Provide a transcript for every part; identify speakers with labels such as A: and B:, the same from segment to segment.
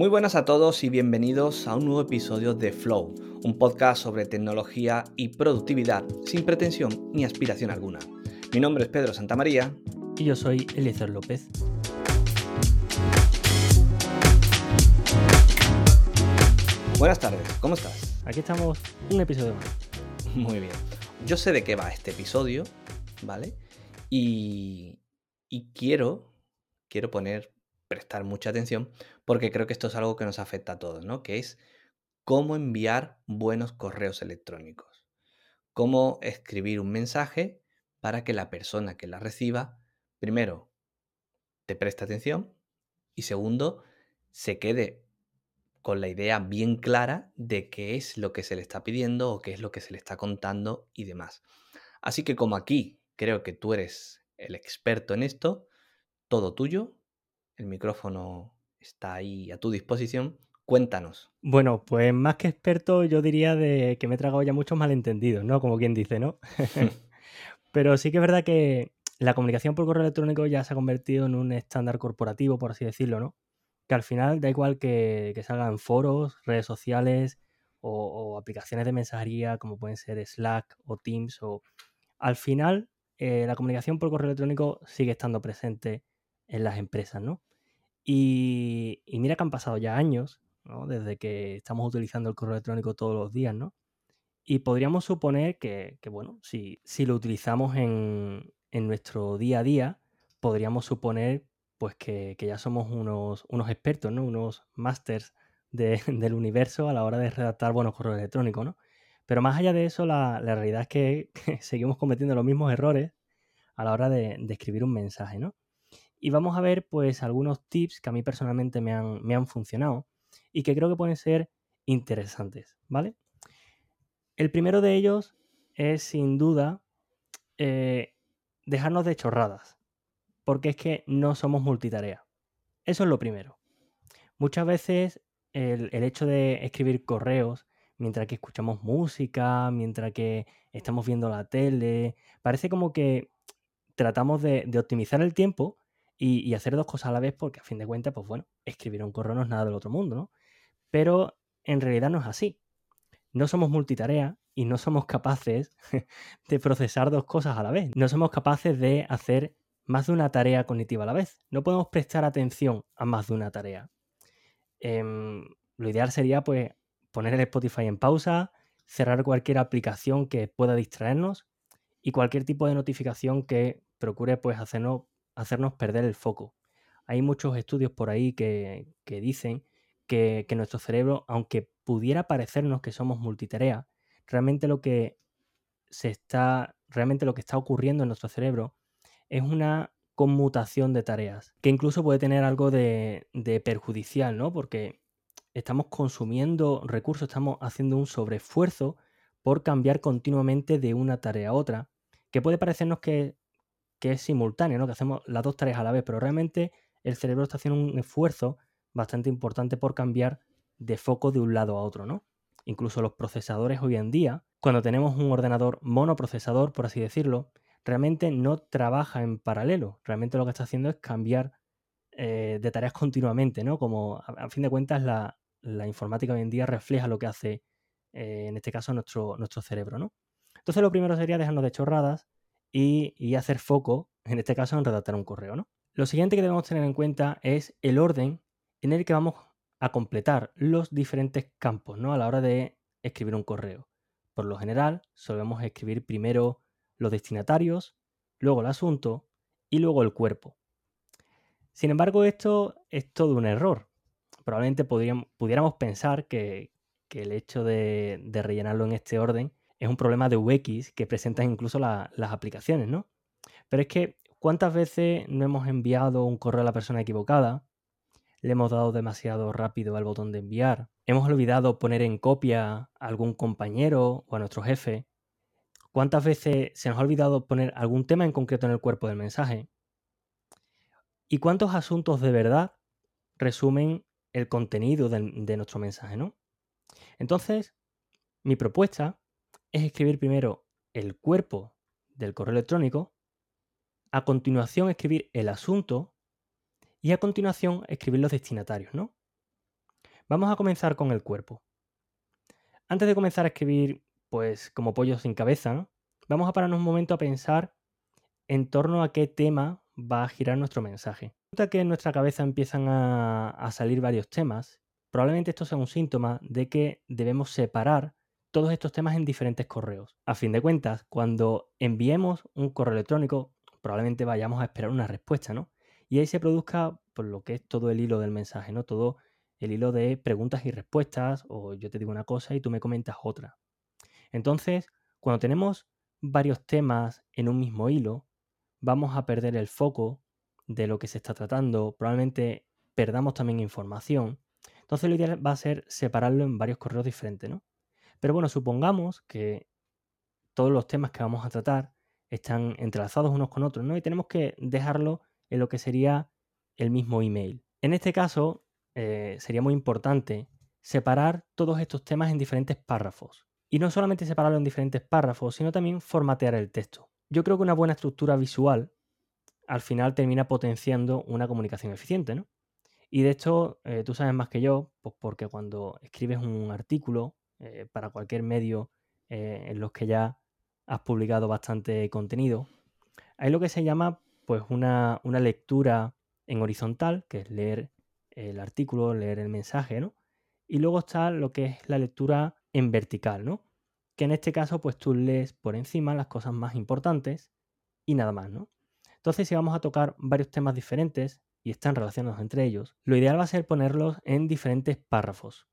A: Muy buenas a todos y bienvenidos a un nuevo episodio de Flow, un podcast sobre tecnología y productividad sin pretensión ni aspiración alguna. Mi nombre es Pedro Santamaría.
B: Y yo soy Eliezer López.
A: Buenas tardes, ¿cómo estás?
B: Aquí estamos, un episodio más.
A: Muy bien. Yo sé de qué va este episodio, ¿vale? Y, y quiero, quiero poner prestar mucha atención porque creo que esto es algo que nos afecta a todos, ¿no? Que es cómo enviar buenos correos electrónicos. Cómo escribir un mensaje para que la persona que la reciba, primero, te preste atención y segundo, se quede con la idea bien clara de qué es lo que se le está pidiendo o qué es lo que se le está contando y demás. Así que como aquí creo que tú eres el experto en esto, todo tuyo, el micrófono está ahí a tu disposición. Cuéntanos.
B: Bueno, pues más que experto, yo diría de que me he tragado ya muchos malentendidos, ¿no? Como quien dice, ¿no? Pero sí que es verdad que la comunicación por correo electrónico ya se ha convertido en un estándar corporativo, por así decirlo, ¿no? Que al final da igual que, que salga en foros, redes sociales o, aplicaciones de mensajería como pueden ser Slack o Teams o... Al final, eh, la comunicación por correo electrónico sigue estando presente en las empresas, ¿no? Y, mira que han pasado ya años, ¿no? Desde que estamos utilizando el correo electrónico todos los días, ¿no? Y podríamos suponer que, bueno, si, lo utilizamos en, nuestro día a día, podríamos suponer pues que, ya somos unos, unos, expertos, ¿no? Unos masters del universo a la hora de redactar buenos correos electrónicos, ¿no? Pero más allá de eso, la, realidad es que, seguimos cometiendo los mismos errores a la hora de, de escribir un mensaje, ¿no? Y vamos a ver pues algunos tips que a mí personalmente me han, me han funcionado y que creo que pueden ser interesantes, ¿vale? El primero de ellos es sin duda eh, dejarnos de chorradas, porque es que no somos multitarea. Eso es lo primero. Muchas veces el, hecho de escribir correos mientras que escuchamos música, mientras que estamos viendo la tele, parece como que tratamos de, de optimizar el tiempo y, hacer dos cosas a la vez porque a fin de cuentas, pues bueno, escribir un correo no es nada del otro mundo, ¿no? Pero en realidad no es así. No somos multitarea y no somos capaces de procesar dos cosas a la vez. No somos capaces de hacer más de una tarea cognitiva a la vez. No podemos prestar atención a más de una tarea. Em, lo ideal sería pues poner el Spotify en pausa, cerrar cualquier aplicación que pueda distraernos y cualquier tipo de notificación que procure pues hacernos hacernos perder el foco. Hay muchos estudios por ahí que, dicen que, nuestro cerebro, aunque pudiera parecernos que somos multitarea, realmente lo que se está, realmente lo que está ocurriendo en nuestro cerebro es una conmutación de tareas, que incluso puede tener algo de, de perjudicial, ¿no? Porque estamos consumiendo recursos, estamos haciendo un sobreesfuerzo por cambiar continuamente de una tarea a otra, que puede parecernos que que es simultáneo, ¿no? Que hacemos las dos tareas a la vez, pero realmente el cerebro está haciendo un esfuerzo bastante importante por cambiar de foco de un lado a otro, ¿no? Incluso los procesadores hoy en día, cuando tenemos un ordenador monoprocesador, por así decirlo, realmente no trabaja en paralelo. Realmente lo que está haciendo es cambiar eh, de tareas continuamente, ¿no? Como a, fin de cuentas la, informática hoy en día refleja lo que hace, eh, en este caso, nuestro, nuestro cerebro, ¿no? Entonces lo primero sería dejarnos de chorradas y, hacer foco, en este caso, en redactar un correo. ¿no? Lo siguiente que debemos tener en cuenta es el orden en el que vamos a completar los diferentes campos ¿no? a la hora de escribir un correo. Por lo general, solemos escribir primero los destinatarios, luego el asunto y luego el cuerpo. Sin embargo, esto es todo un error. Probablemente pudiéramos pensar que, el hecho de, de rellenarlo en este orden es un problema de UX que presentan incluso las aplicaciones, ¿no? Pero es que, ¿cuántas veces no hemos enviado un correo a la persona equivocada? Le hemos dado demasiado rápido al botón de enviar. Hemos olvidado poner en copia a algún compañero o a nuestro jefe. ¿Cuántas veces se nos ha olvidado poner algún tema en concreto en el cuerpo del mensaje? ¿Y cuántos asuntos de verdad resumen el contenido de, de nuestro mensaje, no? Entonces, mi propuesta es escribir primero el cuerpo del correo electrónico, a continuación escribir el asunto y a continuación escribir los destinatarios, ¿no? Vamos a comenzar con el cuerpo. Antes de comenzar a escribir, pues como pollo sin cabeza, vamos a pararnos un momento a pensar en torno a qué tema va a girar nuestro mensaje. Resulta que en nuestra cabeza empiezan a salir varios temas. Probablemente esto sea un síntoma de que debemos separar todos estos temas en diferentes correos. A fin de cuentas, cuando enviemos un correo electrónico, probablemente vayamos a esperar una respuesta, ¿no? Y ahí se produzca por lo que es todo el hilo del mensaje, ¿no? Todo el hilo de preguntas y respuestas, o yo te digo una cosa y tú me comentas otra. Entonces, cuando tenemos varios temas en un mismo hilo, vamos a perder el foco de lo que se está tratando, probablemente perdamos también información. Entonces lo ideal va a ser separarlo en varios correos diferentes, ¿no? Pero bueno, supongamos que todos los temas que vamos a tratar están entrelazados unos con otros, ¿no? Y tenemos que dejarlo en lo que sería el mismo email. En este caso, eh, sería muy importante separar todos estos temas en diferentes párrafos. Y no solamente separarlo en diferentes párrafos, sino también formatear el texto. Yo creo que una buena estructura visual al final termina potenciando una comunicación eficiente, ¿no? Y de hecho, eh, tú sabes más que yo, pues porque cuando escribes un artículo eh, para cualquier medio eh, en los que ya has publicado bastante contenido. Hay lo que se llama pues una, lectura en horizontal, que es leer el artículo, leer el mensaje, ¿no? Y luego está lo que es la lectura en vertical, ¿no? Que en este caso, pues tú lees por encima las cosas más importantes y nada más, ¿no? Entonces, si vamos a tocar varios temas diferentes y están relacionados entre ellos, lo ideal va a ser ponerlos en diferentes párrafos.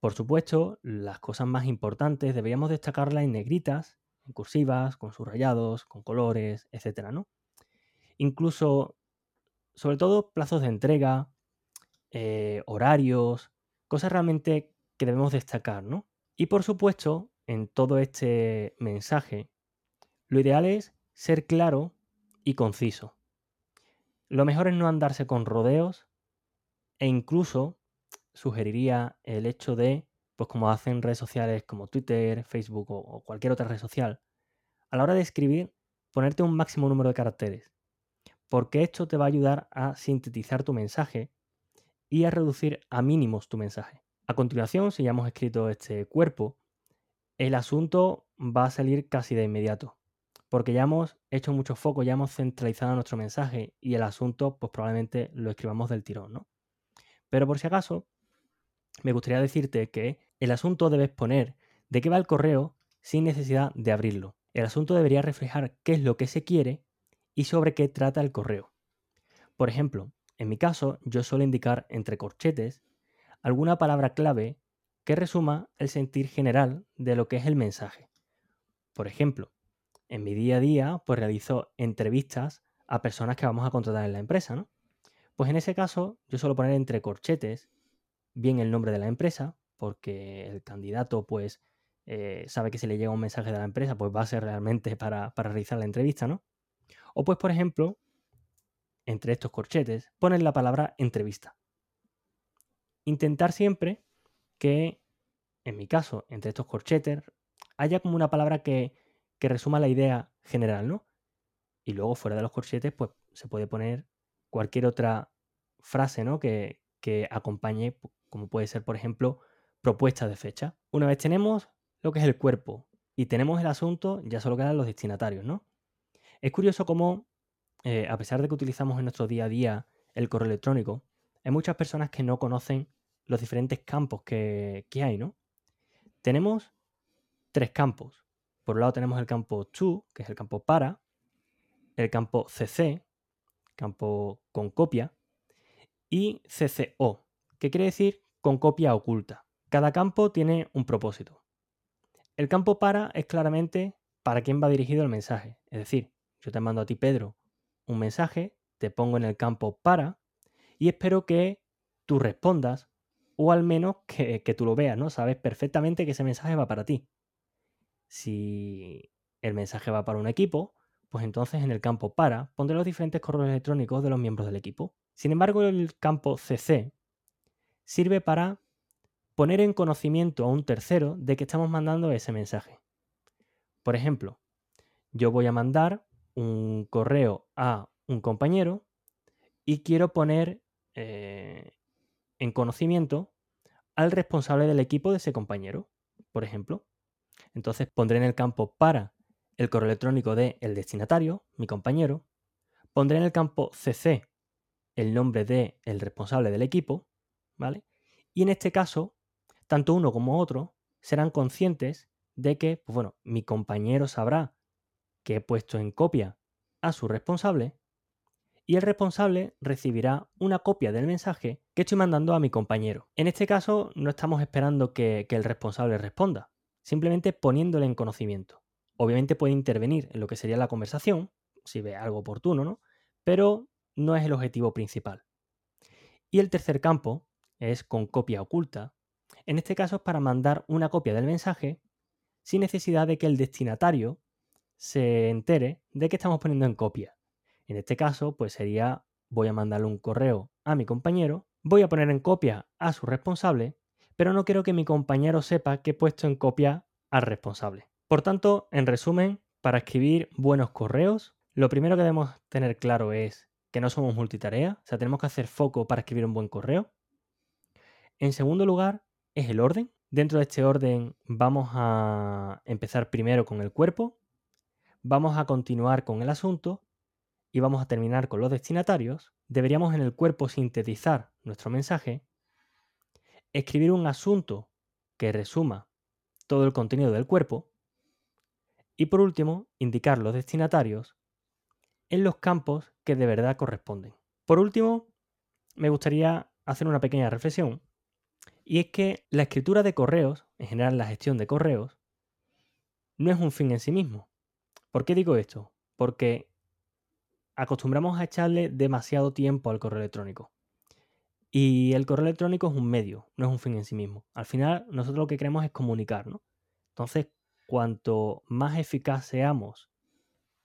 B: Por supuesto, las cosas más importantes deberíamos destacarlas en negritas, en cursivas, con subrayados, con colores, etcétera, ¿no? Incluso, sobre todo, plazos de entrega, eh, horarios, cosas realmente que debemos destacar, ¿no? Y por supuesto, en todo este mensaje, lo ideal es ser claro y conciso. Lo mejor es no andarse con rodeos e incluso sugeriría el hecho de, pues como hacen redes sociales como Twitter, Facebook o, cualquier otra red social, a la hora de escribir, ponerte un máximo número de caracteres, porque esto te va a ayudar a sintetizar tu mensaje y a reducir a mínimos tu mensaje. A continuación, si ya hemos escrito este cuerpo, el asunto va a salir casi de inmediato, porque ya hemos hecho mucho foco, ya hemos centralizado nuestro mensaje y el asunto pues probablemente lo escribamos del tirón, ¿no? Pero por si acaso, me gustaría decirte que el asunto debes poner de qué va el correo sin necesidad de abrirlo. El asunto debería reflejar qué es lo que se quiere y sobre qué trata el correo. Por ejemplo, en mi caso, yo suelo indicar entre corchetes alguna palabra clave que resuma el sentir general de lo que es el mensaje. Por ejemplo, en mi día a día, pues realizo entrevistas a personas que vamos a contratar en la empresa, ¿no? Pues en ese caso, yo suelo poner entre corchetes bien el nombre de la empresa, porque el candidato pues eh, sabe que si le llega un mensaje de la empresa, pues va a ser realmente para, para realizar la entrevista, ¿no? O pues, por ejemplo, entre estos corchetes, ponen la palabra entrevista. Intentar siempre que, en mi caso, entre estos corchetes, haya como una palabra que, que resuma la idea general, ¿no? Y luego fuera de los corchetes, pues se puede poner cualquier otra frase, ¿no? Que, que acompañe como puede ser, por ejemplo, propuesta de fecha. Una vez tenemos lo que es el cuerpo y tenemos el asunto, ya solo quedan los destinatarios, ¿no? Es curioso cómo, eh, a pesar de que utilizamos en nuestro día a día el correo electrónico, hay muchas personas que no conocen los diferentes campos que, que hay, ¿no? Tenemos tres campos. Por un lado tenemos el campo to, que es el campo para, el campo cc, campo con copia, y cco, ¿Qué quiere decir con copia oculta. Cada campo tiene un propósito. El campo para es claramente para quién va dirigido el mensaje. Es decir, yo te mando a ti, Pedro, un mensaje, te pongo en el campo para y espero que tú respondas o al menos que, que tú lo veas, ¿no? Sabes perfectamente que ese mensaje va para ti. Si el mensaje va para un equipo, pues entonces en el campo para pondré los diferentes correos electrónicos de los miembros del equipo. Sin embargo, el campo CC sirve para poner en conocimiento a un tercero de que estamos mandando ese mensaje. Por ejemplo, yo voy a mandar un correo a un compañero y quiero poner eh, en conocimiento al responsable del equipo de ese compañero, por ejemplo. Entonces pondré en el campo para el correo electrónico de el destinatario, mi compañero. Pondré en el campo CC el nombre del el responsable del equipo, Y en este caso, tanto uno como otro serán conscientes de que, pues bueno, mi compañero sabrá que he puesto en copia a su responsable y el responsable recibirá una copia del mensaje que estoy mandando a mi compañero. En este caso, no estamos esperando que, que el responsable responda, simplemente poniéndole en conocimiento. Obviamente puede intervenir en lo que sería la conversación, si ve algo oportuno, ¿no? Pero no es el objetivo principal. Y el tercer campo es con copia oculta. En este caso es para mandar una copia del mensaje sin necesidad de que el destinatario se entere de que estamos poniendo en copia. En este caso, pues sería voy a mandarle un correo a mi compañero, voy a poner en copia a su responsable, pero no quiero que mi compañero sepa que he puesto en copia al responsable. Por tanto, en resumen, para escribir buenos correos, lo primero que debemos tener claro es que no somos multitarea, o sea, tenemos que hacer foco para escribir un buen correo. En segundo lugar, es el orden. Dentro de este orden vamos a empezar primero con el cuerpo, vamos a continuar con el asunto y vamos a terminar con los destinatarios. Deberíamos en el cuerpo sintetizar nuestro mensaje, escribir un asunto que resuma todo el contenido del cuerpo y por último indicar los destinatarios en los campos que de verdad corresponden. Por último, me gustaría hacer una pequeña reflexión, y es que la escritura de correos, en general la gestión de correos, no es un fin en sí mismo. ¿Por qué digo esto? Porque acostumbramos a echarle demasiado tiempo al correo electrónico. Y el correo electrónico es un medio, no es un fin en sí mismo. Al final, nosotros lo que queremos es comunicar, ¿no? Entonces, cuanto más eficaz seamos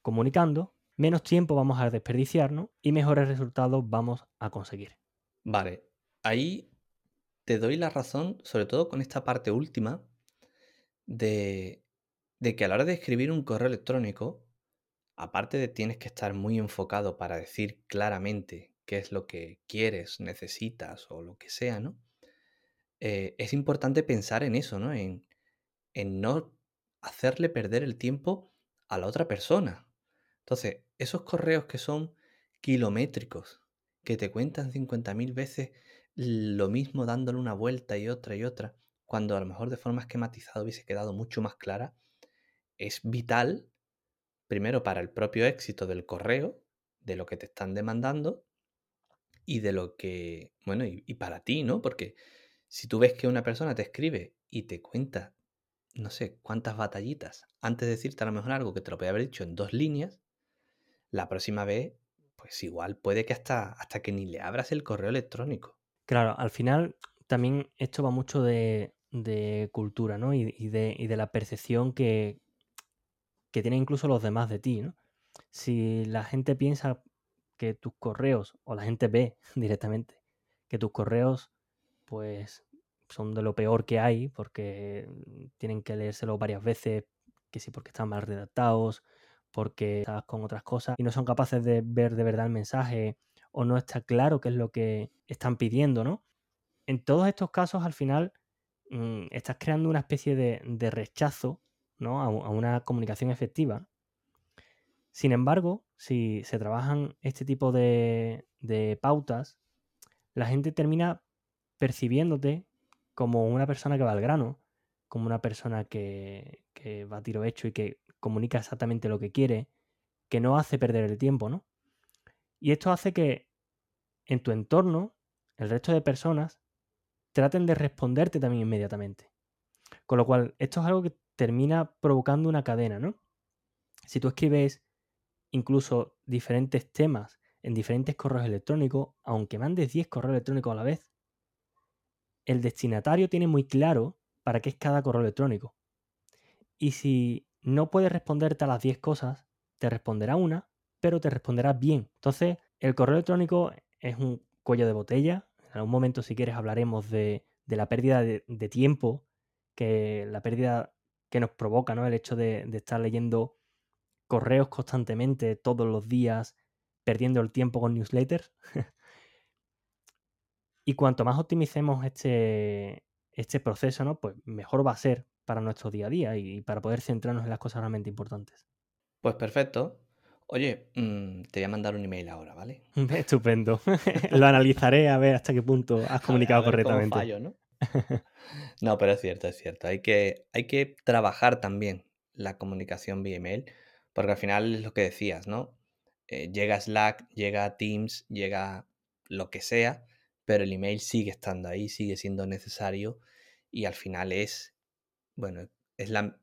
B: comunicando, menos tiempo vamos a desperdiciarnos y mejores resultados vamos a conseguir.
A: Vale, ahí te doy la razón, sobre todo con esta parte última, de, de que a la hora de escribir un correo electrónico, aparte de tienes que estar muy enfocado para decir claramente qué es lo que quieres, necesitas o lo que sea, ¿no? Eh, es importante pensar en eso, ¿no? En, en no hacerle perder el tiempo a la otra persona. Entonces, esos correos que son kilométricos, que te cuentan 50.000 veces lo mismo dándole una vuelta y otra y otra, cuando a lo mejor de forma esquematizada hubiese quedado mucho más clara, es vital, primero para el propio éxito del correo, de lo que te están demandando y de lo que, bueno, y, para ti, ¿no? Porque si tú ves que una persona te escribe y te cuenta, no sé, cuántas batallitas, antes de decirte a lo mejor algo que te lo podía haber dicho en dos líneas, la próxima vez, pues igual puede que hasta, hasta que ni le abras el correo electrónico.
B: Claro, al final también esto va mucho de, cultura, ¿no? Y, de, la percepción que, que tienen incluso los demás de ti, ¿no? Si la gente piensa que tus correos, o la gente ve directamente, que tus correos, pues son de lo peor que hay, porque tienen que leérselo varias veces, que sí, porque están mal redactados, porque estás con otras cosas y no son capaces de ver de verdad el mensaje o no está claro qué es lo que están pidiendo, ¿no? En todos estos casos, al final, mm, estás creando una especie de, rechazo ¿no? a, una comunicación efectiva. Sin embargo, si se trabajan este tipo de, pautas, la gente termina percibiéndote como una persona que va al grano, como una persona que, que va a tiro hecho y que comunica exactamente lo que quiere, que no hace perder el tiempo, ¿no? Y esto hace que en tu entorno, el resto de personas traten de responderte también inmediatamente. Con lo cual, esto es algo que termina provocando una cadena, ¿no? Si tú escribes incluso diferentes temas en diferentes correos electrónicos, aunque mandes 10 correos electrónicos a la vez, el destinatario tiene muy claro para qué es cada correo electrónico. Y si no puede responderte a las 10 cosas, te responderá una, pero te responderá bien. Entonces, el correo electrónico es un cuello de botella. En algún momento, si quieres, hablaremos de, la pérdida de, tiempo, que la pérdida que nos provoca, ¿no? El hecho de, estar leyendo correos constantemente, todos los días, perdiendo el tiempo con newsletters. y cuanto más optimicemos este, este proceso, ¿no? Pues mejor va a ser para nuestro día a día y para poder centrarnos en las cosas realmente importantes.
A: Pues perfecto. Oye, mm, te voy a mandar un email ahora, ¿vale?
B: Estupendo. Lo analizaré a ver hasta qué punto has comunicado correctamente.
A: ¿no? no, pero es cierto, es cierto. Hay que, hay que trabajar también la comunicación vía email, porque al final es lo que decías, ¿no? Eh, llega Slack, llega Teams, llega lo que sea, pero el email sigue estando ahí, sigue siendo necesario y al final es, bueno, es la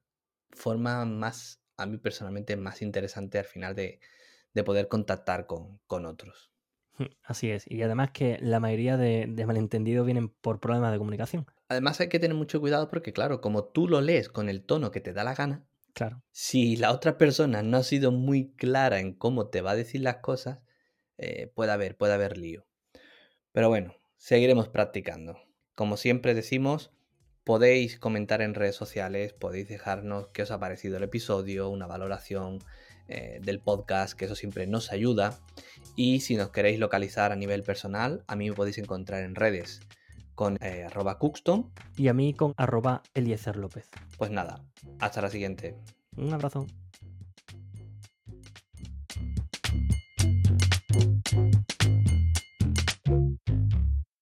A: forma más, a mí personalmente, más interesante al final de, poder contactar con, otros.
B: Así es, y además que la mayoría de, de malentendidos vienen por problemas de comunicación.
A: Además hay que tener mucho cuidado porque, claro, como tú lo lees con el tono que te da la gana,
B: Claro.
A: Si la otra persona no ha sido muy clara en cómo te va a decir las cosas, eh, puede haber, puede haber lío. Pero bueno, seguiremos practicando. Como siempre decimos, podéis comentar en redes sociales, podéis dejarnos qué os ha parecido el episodio, una valoración eh, del podcast, que eso siempre nos ayuda. Y si nos queréis localizar a nivel personal, a mí me podéis encontrar en redes con eh, arroba Cuxton.
B: Y a mí con arroba Eliezer López.
A: Pues nada, hasta la siguiente.
B: Un abrazo.